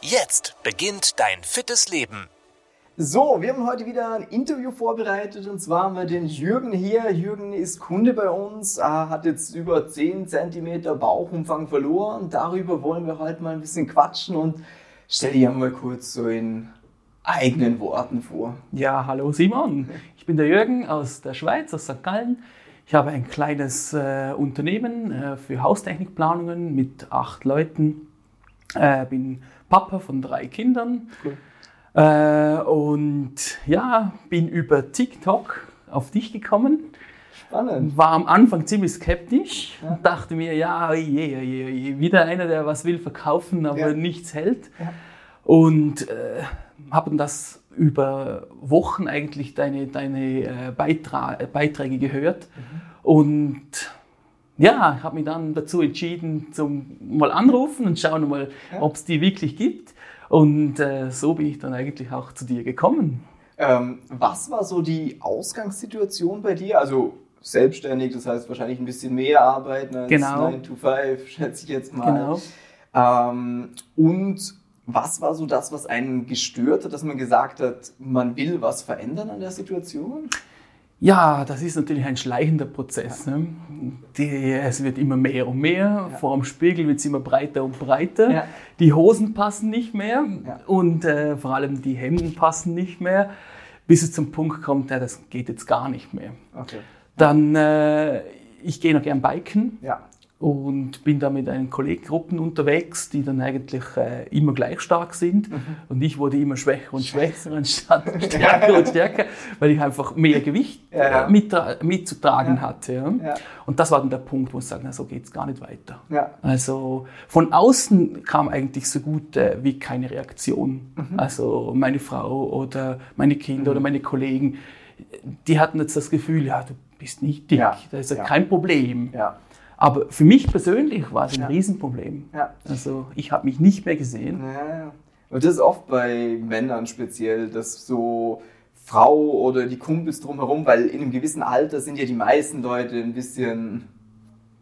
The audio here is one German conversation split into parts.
Jetzt beginnt dein fittes Leben. So, wir haben heute wieder ein Interview vorbereitet und zwar haben wir den Jürgen hier. Jürgen ist Kunde bei uns, hat jetzt über 10 cm Bauchumfang verloren. Darüber wollen wir heute mal ein bisschen quatschen und stell dich einmal kurz so in eigenen Worten vor. Ja, hallo Simon. Ich bin der Jürgen aus der Schweiz, aus St. Gallen. Ich habe ein kleines äh, Unternehmen äh, für Haustechnikplanungen mit acht Leuten. Äh, bin Papa von drei Kindern. Cool. Äh, und ja, bin über TikTok auf dich gekommen. Spannend. War am Anfang ziemlich skeptisch ja. und dachte mir, ja, je, je, je, wieder einer, der was will verkaufen, aber ja. nichts hält. Ja. Und äh, habe das über Wochen eigentlich deine, deine äh, Beitra Beiträge gehört. Mhm. Und ja, ich habe mich dann dazu entschieden, zum mal anrufen und schauen mal, ja. ob es die wirklich gibt. Und äh, so bin ich dann eigentlich auch zu dir gekommen. Ähm, was war so die Ausgangssituation bei dir? Also selbstständig, das heißt wahrscheinlich ein bisschen mehr arbeiten als genau. 9 to 5, schätze ich jetzt mal. Genau. Ähm, und was war so das, was einen gestört hat, dass man gesagt hat, man will was verändern an der Situation? Ja, das ist natürlich ein schleichender Prozess. Ja. Ne? Die, es wird immer mehr und mehr. Ja. Vor dem Spiegel wird es immer breiter und breiter. Ja. Die Hosen passen nicht mehr und äh, vor allem die Hemden passen nicht mehr, bis es zum Punkt kommt, ja, das geht jetzt gar nicht mehr. Okay. Dann, äh, ich gehe noch gern biken. Ja und bin da mit einen Kolleggruppen unterwegs, die dann eigentlich äh, immer gleich stark sind. Mhm. Und ich wurde immer schwächer und schwächer anstatt stärker und stärker, weil ich einfach mehr Gewicht ja, ja. Mit, mitzutragen ja. hatte. Ja. Und das war dann der Punkt, wo ich sage, na, so geht's gar nicht weiter. Also von außen kam eigentlich so gut äh, wie keine Reaktion. Mhm. Also meine Frau oder meine Kinder mhm. oder meine Kollegen, die hatten jetzt das Gefühl, ja, du bist nicht dick, das ist ja kein Problem. Aber für mich persönlich war es ein ja. Riesenproblem. Ja. Also ich habe mich nicht mehr gesehen. Ja. Und das ist oft bei Männern speziell, dass so Frau oder die Kumpels drumherum, weil in einem gewissen Alter sind ja die meisten Leute ein bisschen,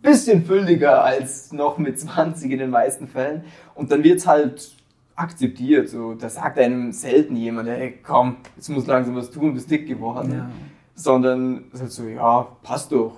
bisschen fülliger als noch mit 20 in den meisten Fällen. Und dann wird es halt akzeptiert. So, da sagt einem selten jemand, hey komm, jetzt muss langsam was tun, bist dick geworden. Ja. Sondern es ist halt so, ja, passt doch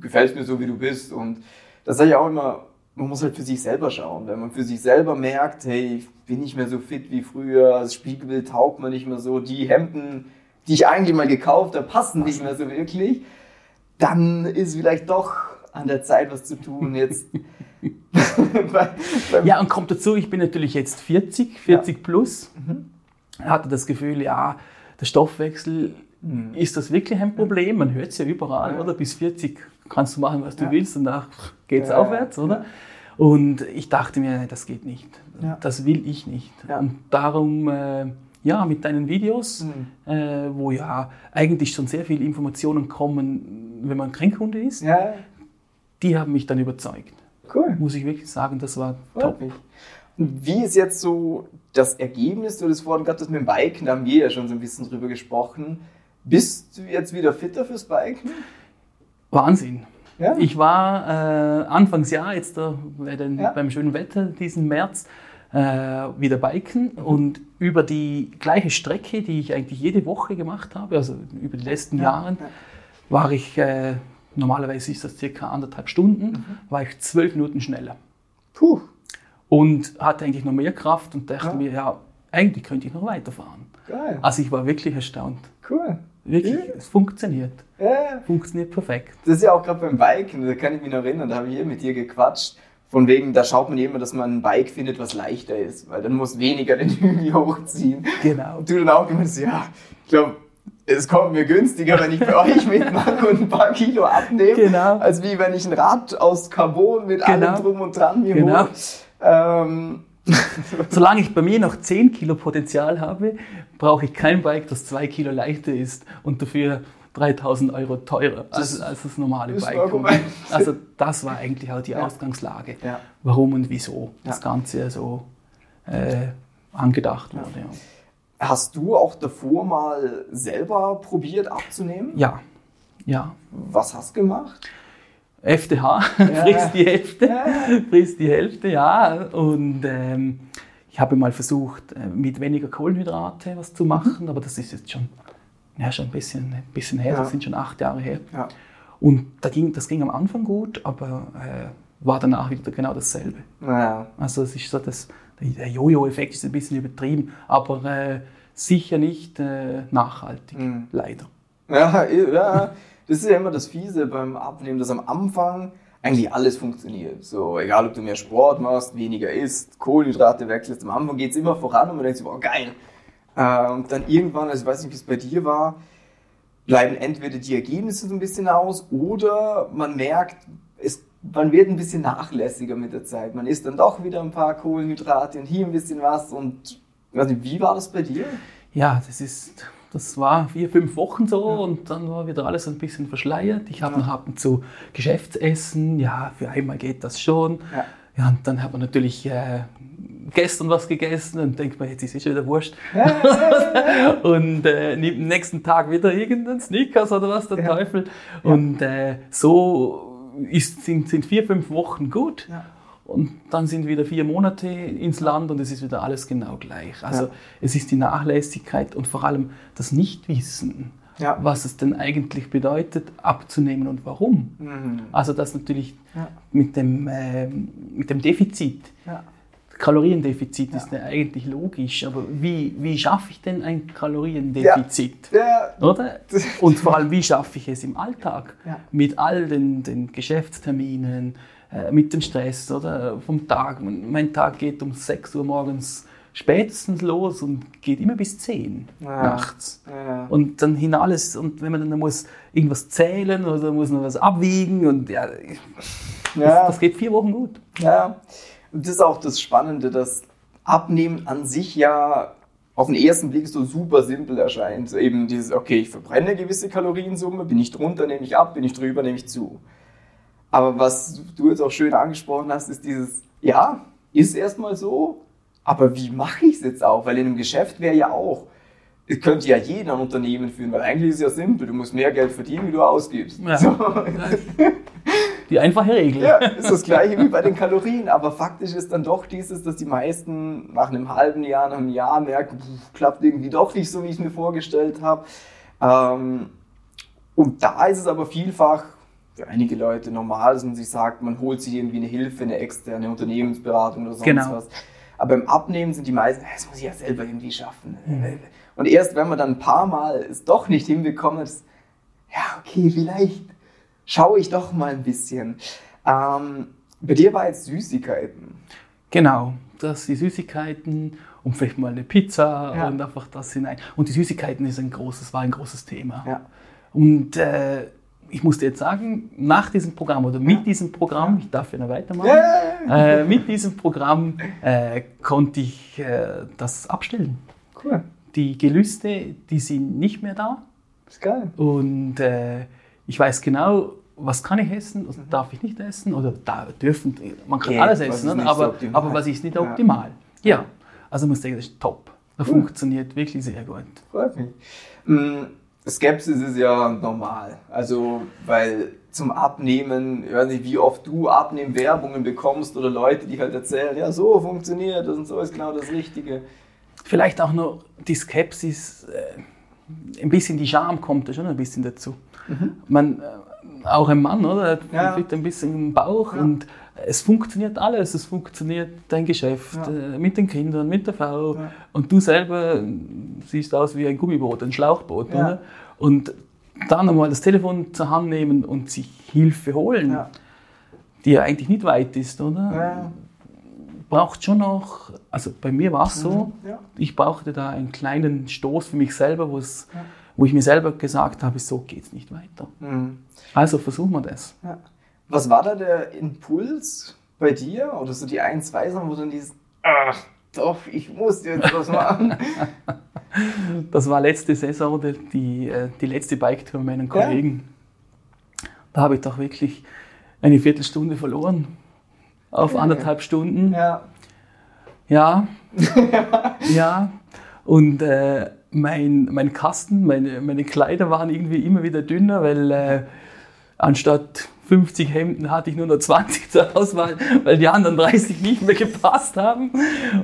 gefällst mir so, wie du bist. Und das sage ich auch immer, man muss halt für sich selber schauen. Wenn man für sich selber merkt, hey, ich bin nicht mehr so fit wie früher, das Spiegelbild taugt man nicht mehr so, die Hemden, die ich eigentlich mal gekauft habe, passen nicht mehr so wirklich, dann ist vielleicht doch an der Zeit, was zu tun. Jetzt. ja, und kommt dazu, ich bin natürlich jetzt 40, 40 ja. plus. Mhm. Hatte das Gefühl, ja, der Stoffwechsel Mhm. Ist das wirklich ein Problem? Man hört es ja überall, ja. oder? Bis 40 kannst du machen, was du ja. willst und danach geht es ja, aufwärts, oder? Und ich dachte mir, das geht nicht. Das will ich nicht. Und darum, äh, ja, mit deinen Videos, mhm. äh, wo ja eigentlich schon sehr viele Informationen kommen, wenn man Kränkkunde ist, die haben mich dann überzeugt. Cool. Muss ich wirklich sagen, das war Freut top. Mich. Und wie ist jetzt so das Ergebnis? Du hast vorhin gerade das mit dem Biken, da haben wir ja schon so ein bisschen drüber gesprochen. Bist du jetzt wieder fitter fürs Biken? Wahnsinn. Ja? Ich war äh, Anfangsjahr, jetzt da, den, ja. beim schönen Wetter diesen März, äh, wieder biken mhm. und über die gleiche Strecke, die ich eigentlich jede Woche gemacht habe, also über die letzten ja. Jahre, war ich, äh, normalerweise ist das circa anderthalb Stunden, mhm. war ich zwölf Minuten schneller. Puh. Und hatte eigentlich noch mehr Kraft und dachte mir, ja, eigentlich könnte ich noch weiterfahren. Geil. Also ich war wirklich erstaunt. Cool. Wirklich, ja. es funktioniert. Ja. Funktioniert perfekt. Das ist ja auch gerade beim Biken, da kann ich mich noch erinnern, da habe ich hier mit dir gequatscht. Von wegen, da schaut man immer, dass man ein Bike findet, was leichter ist, weil dann muss weniger den Hügel hochziehen. Genau. Und du dann auch gemeint, ja, ich glaube, es kommt mir günstiger, wenn ich bei euch mitmache und ein paar Kilo abnehme, genau. als wie wenn ich ein Rad aus Carbon mit genau. allem drum und dran mir genau. hole. Ähm, Solange ich bei mir noch 10 Kilo Potenzial habe, brauche ich kein Bike, das 2 Kilo leichter ist und dafür 3000 Euro teurer als, als das normale das Bike. Also das war eigentlich auch die ja. Ausgangslage, ja. warum und wieso ja. das Ganze so äh, angedacht wurde. Hast du auch davor mal selber probiert abzunehmen? Ja, ja. Was hast du gemacht? FDH, ja. frisst die Hälfte, ja. frisst die Hälfte, ja. Und ähm, ich habe mal versucht, äh, mit weniger Kohlenhydrate was zu machen, aber das ist jetzt schon, ja, schon ein bisschen, ein bisschen her, ja. das sind schon acht Jahre her. Ja. Und da ging, das ging am Anfang gut, aber äh, war danach wieder genau dasselbe. Ja. Also es ist so, dass der Jojo-Effekt ist ein bisschen übertrieben, aber äh, sicher nicht äh, nachhaltig, mhm. leider. Ja, ja. Das ist ja immer das Fiese beim Abnehmen, dass am Anfang eigentlich alles funktioniert. So, egal ob du mehr Sport machst, weniger isst, Kohlenhydrate wechselst, am Anfang geht es immer voran und man denkt sich, boah, geil. Äh, und dann irgendwann, also ich weiß nicht, wie es bei dir war, bleiben entweder die Ergebnisse so ein bisschen aus oder man merkt, es, man wird ein bisschen nachlässiger mit der Zeit. Man isst dann doch wieder ein paar Kohlenhydrate und hier ein bisschen was und weiß nicht, wie war das bei dir? Ja, das ist das war vier, fünf Wochen so ja. und dann war wieder alles ein bisschen verschleiert. Ich habe ja. noch ab und zu Geschäftsessen, ja, für einmal geht das schon. Ja, ja und dann hat man natürlich äh, gestern was gegessen und denkt man, jetzt ist es wieder wurscht. und äh, am nächsten Tag wieder irgendein Snickers oder was, der Teufel. Und äh, so ist, sind, sind vier, fünf Wochen gut. Und dann sind wieder vier Monate ins Land und es ist wieder alles genau gleich. Also ja. es ist die Nachlässigkeit und vor allem das Nichtwissen, ja. was es denn eigentlich bedeutet, abzunehmen und warum. Mhm. Also das natürlich ja. mit, dem, äh, mit dem Defizit. Kaloriendefizit ist ja eigentlich logisch, aber wie, wie schaffe ich denn ein Kaloriendefizit? Ja. Oder? Und vor allem, wie schaffe ich es im Alltag? Mit all den, den Geschäftsterminen, äh, mit dem Stress oder vom Tag. Mein Tag geht um 6 Uhr morgens spätestens los und geht immer bis 10 ja. nachts. Ja. Und dann hin alles, und wenn man dann muss irgendwas zählen oder muss noch was abwiegen und ja, ja. Das, geht vier Wochen gut. Ja, und das ist auch das Spannende, dass Abnehmen an sich ja auf den ersten Blick so super simpel erscheint. Eben dieses, okay, ich verbrenne eine gewisse Kaloriensumme, bin ich drunter, nehme ich ab, bin ich drüber, nehme ich zu. Aber was du jetzt auch schön angesprochen hast, ist dieses, ja, ist erstmal so, aber wie mache ich es jetzt auch? Weil in einem Geschäft wäre ja auch, es könnte ja jeder ein Unternehmen führen, weil eigentlich ist es ja simpel, du musst mehr Geld verdienen, wie du ausgibst. Ja. So. Die einfache Regel. Ja, ist das gleiche wie bei den Kalorien, aber faktisch ist dann doch dieses, dass die meisten nach einem halben Jahr, nach einem Jahr merken, pff, klappt irgendwie doch nicht so, wie ich es mir vorgestellt habe. Ähm, und da ist es aber vielfach für einige Leute normal, dass man sich sagt, man holt sich irgendwie eine Hilfe, eine externe Unternehmensberatung oder sonst genau. was. Aber beim Abnehmen sind die meisten, das muss ich ja selber irgendwie schaffen. Mhm. Und erst wenn man dann ein paar Mal es doch nicht hinbekommt, ist, ja, okay, vielleicht schaue ich doch mal ein bisschen. Ähm, bei dir war jetzt Süßigkeiten. Genau, das die Süßigkeiten und vielleicht mal eine Pizza ja. und einfach das hinein. Und die Süßigkeiten ist ein großes, war ein großes Thema. Ja. Und äh, ich musste jetzt sagen, nach diesem Programm oder mit diesem Programm, ich darf ja noch weitermachen, äh, mit diesem Programm äh, konnte ich äh, das abstellen. Cool. Die Gelüste, die sind nicht mehr da. Das ist geil. Und äh, ich weiß genau, was kann ich essen, was mhm. darf ich nicht essen oder da dürfen, man kann okay, alles essen, ne? aber, so aber was ist nicht optimal. Ja, ja. also muss ich sagen, das ist top. Das cool. funktioniert wirklich sehr gut. Freut mich. Mm, Skepsis ist ja normal. Also, weil zum Abnehmen, ich weiß nicht, wie oft du Abnehmwerbungen bekommst oder Leute, die halt erzählen, ja, so funktioniert das und so ist genau das Richtige. Vielleicht auch noch die Skepsis, äh, ein bisschen die Scham kommt da schon ein bisschen dazu. Mhm. Man, äh, auch ein Mann, oder? Ja. Mit ein bisschen im Bauch ja. und es funktioniert alles. Es funktioniert dein Geschäft ja. äh, mit den Kindern, mit der Frau. Ja. Und du selber siehst aus wie ein Gummiboot, ein Schlauchboot. Ja. Und dann einmal das Telefon zur Hand nehmen und sich Hilfe holen, die ja eigentlich nicht weit ist, oder? Braucht schon noch, also bei mir war es so, mhm. ich brauchte da einen kleinen Stoß für mich selber, wo ich mir selber gesagt habe, so geht es nicht weiter. Mhm. Also versuchen wir das. Was war da der Impuls bei dir oder so die ein, zwei Sachen, wo du dann dieses, ach, doch, ich muss jetzt was machen. das war letzte Saison die, die, äh, die letzte Bike-Tour meinen Kollegen. Ja. Da habe ich doch wirklich eine Viertelstunde verloren. Auf ja. anderthalb Stunden. Ja. Ja. ja. Und äh, mein, mein Kasten, meine, meine Kleider waren irgendwie immer wieder dünner, weil äh, anstatt 50 Hemden hatte ich nur noch 20 zur Auswahl, weil die anderen 30 nicht mehr gepasst haben.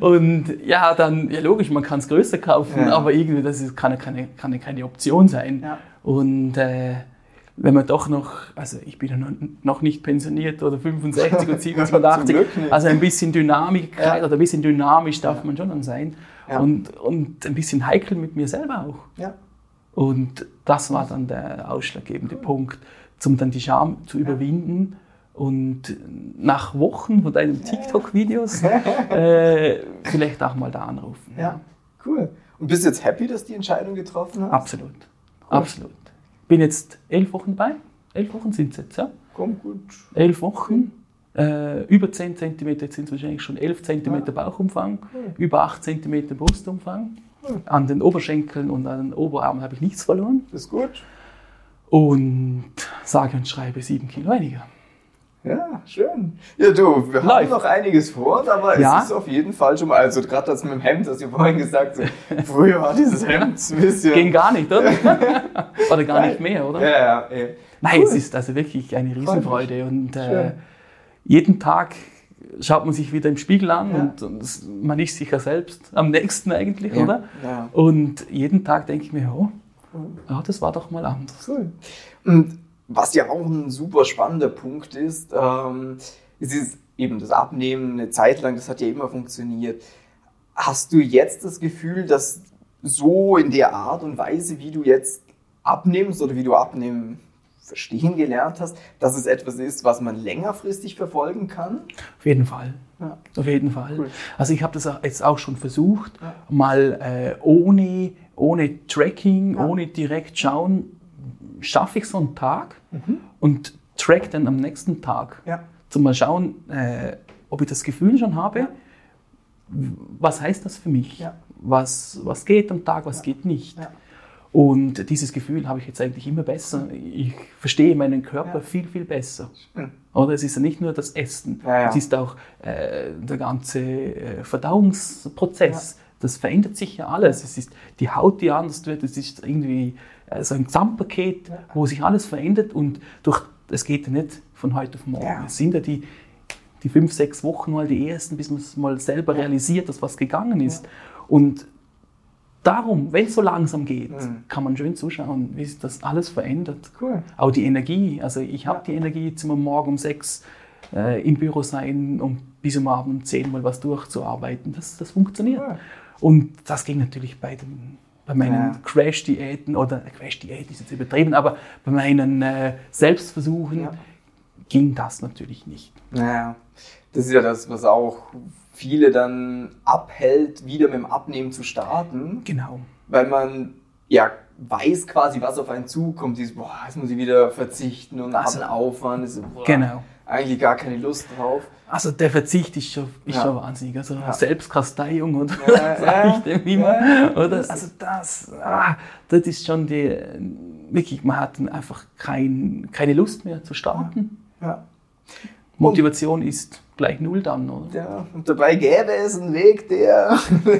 Und ja, dann, ja logisch, man kann es größer kaufen, ja. aber irgendwie, das ist, kann, keine, kann keine Option sein. Ja. Und äh, wenn man doch noch, also ich bin ja noch nicht pensioniert oder 65 oder 87, also ein bisschen Dynamik ja. oder ein bisschen dynamisch darf man schon dann sein. Und, und ein bisschen heikel mit mir selber auch. Und das war dann der ausschlaggebende. Punkt um dann die Scham zu überwinden. Und nach Wochen von deinen TikTok-Videos äh, vielleicht auch mal da anrufen. Ja, cool. Und bist du jetzt happy, dass die Entscheidung getroffen hast? Absolut. Cool. Absolut. Bin jetzt elf Wochen bei. Elf Wochen sind es jetzt, ja? Komm, gut. Elf Wochen. Äh, über 10 cm, jetzt sind es wahrscheinlich schon 11 cm ja. Bauchumfang, cool. über 8 cm Brustumfang. Cool. An den Oberschenkeln und an den Oberarmen habe ich nichts verloren. Das ist gut und sage und schreibe sieben Kilo weniger. Ja, schön. Ja, du, wir Läuft. haben noch einiges vor, aber ja. es ist auf jeden Fall schon mal, also gerade das mit dem Hemd, das ihr vorhin gesagt habt, früher war dieses Hemd ein bisschen. Ging gar nicht, oder? oder gar Nein. nicht mehr, oder? Ja, ja. ja. Nein, cool. es ist also wirklich eine Riesenfreude und äh, jeden Tag schaut man sich wieder im Spiegel an ja. und, und, man ist sich ja selbst am nächsten eigentlich, oder? Ja. Und jeden Tag denke ich mir, oh, ja, das war doch mal anders. Cool. Und was ja auch ein super spannender Punkt ist, ähm, ist eben das Abnehmen eine Zeit lang, das hat ja immer funktioniert. Hast du jetzt das Gefühl, dass so in der Art und Weise, wie du jetzt abnimmst oder wie du abnehmen verstehen gelernt hast, dass es etwas ist, was man längerfristig verfolgen kann? Auf jeden Fall. Ja. Auf jeden Fall. Cool. Also ich habe das jetzt auch schon versucht, ja. mal äh, ohne ohne Tracking, ja. ohne direkt schauen, schaffe ich so einen Tag mhm. und track dann am nächsten Tag. Ja. Zum mal schauen, äh, ob ich das Gefühl schon habe, ja. was heißt das für mich? Ja. Was, was geht am Tag, was geht nicht? Und dieses Gefühl habe ich jetzt eigentlich immer besser. Ich verstehe meinen Körper viel, viel besser. Mhm. Oder es ist ja nicht nur das Essen, es ist auch äh, der ganze äh, Verdauungsprozess das verändert sich ja alles. Es ist die Haut, die anders wird, es ist irgendwie äh, so ein Gesamtpaket, wo sich alles verändert und durch, es geht ja nicht von heute auf morgen. Ja. Es sind ja die, die fünf, sechs Wochen mal die ersten, bis man es mal selber realisiert, dass was gegangen ist. Ja. Und darum, wenn es so langsam geht, mhm. kann man schön zuschauen, wie sich das alles verändert. Cool. Auch die Energie. Also ich habe ja. die Energie, jetzt immer morgen um sechs äh, im Büro sein, um bis um Abend um zehn mal was durchzuarbeiten. Das, das funktioniert. Cool. Und das ging natürlich bei, den, bei meinen ja. Crash-Diäten oder äh, Crash-Diät ist jetzt übertrieben, aber bei meinen äh, Selbstversuchen ja. ging das natürlich nicht. Naja, das ist ja das, was auch viele dann abhält, wieder mit dem Abnehmen zu starten. Genau. Weil man ja weiß quasi, was auf einen zukommt. Dieses, boah, jetzt muss ich wieder verzichten und also, einen Aufwand. Ist, boah, genau. Eigentlich gar keine Lust drauf. Also der Verzicht ist schon, ist ja. schon wahnsinnig. Also ja. Selbstkasteiung oder ja, sage ich dem immer. Oder? Also das, ah, das ist schon die, wirklich, man hat einfach kein, keine Lust mehr zu starten. Motivation und, ist gleich null dann, oder? Ja, und dabei gäbe es einen Weg, der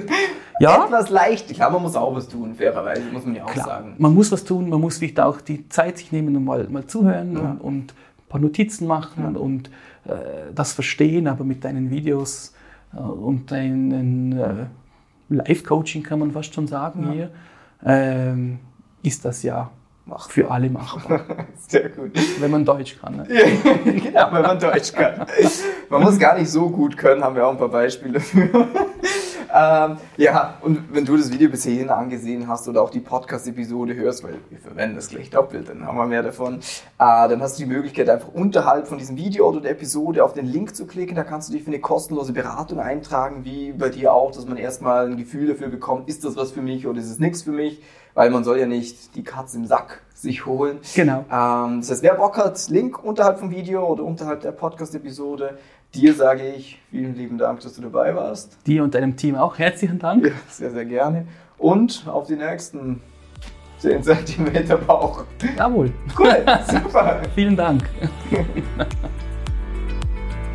ja? etwas leicht, klar, man muss auch was tun, fairerweise, muss man ja auch klar, sagen. Man muss was tun, man muss vielleicht auch die Zeit sich nehmen und mal, mal zuhören und, und paar Notizen machen und äh, das verstehen, aber mit deinen Videos äh, und deinen äh, Live-Coaching kann man fast schon sagen ja. hier, ähm, ist das ja Machbar. für alle machbar. Sehr gut. Wenn man Deutsch kann. Ne? genau, wenn man Deutsch kann. Man muss gar nicht so gut können, haben wir auch ein paar Beispiele für. Ähm, ja, und wenn du das Video bis hierhin angesehen hast oder auch die Podcast-Episode hörst, weil wir verwenden das gleich doppelt, dann haben wir mehr davon, äh, dann hast du die Möglichkeit, einfach unterhalb von diesem Video oder der Episode auf den Link zu klicken. Da kannst du dich für eine kostenlose Beratung eintragen, wie bei dir auch, dass man erstmal ein Gefühl dafür bekommt, ist das was für mich oder ist es nichts für mich, weil man soll ja nicht die Katze im Sack sich holen. Genau. Ähm, das heißt, wer Bock hat, Link unterhalb vom Video oder unterhalb der Podcast-Episode dir sage ich vielen lieben Dank, dass du dabei warst. Dir und deinem Team auch herzlichen Dank. Ja, sehr, sehr gerne. Und auf die nächsten 10 cm Bauch. Jawohl. Cool, super. vielen Dank.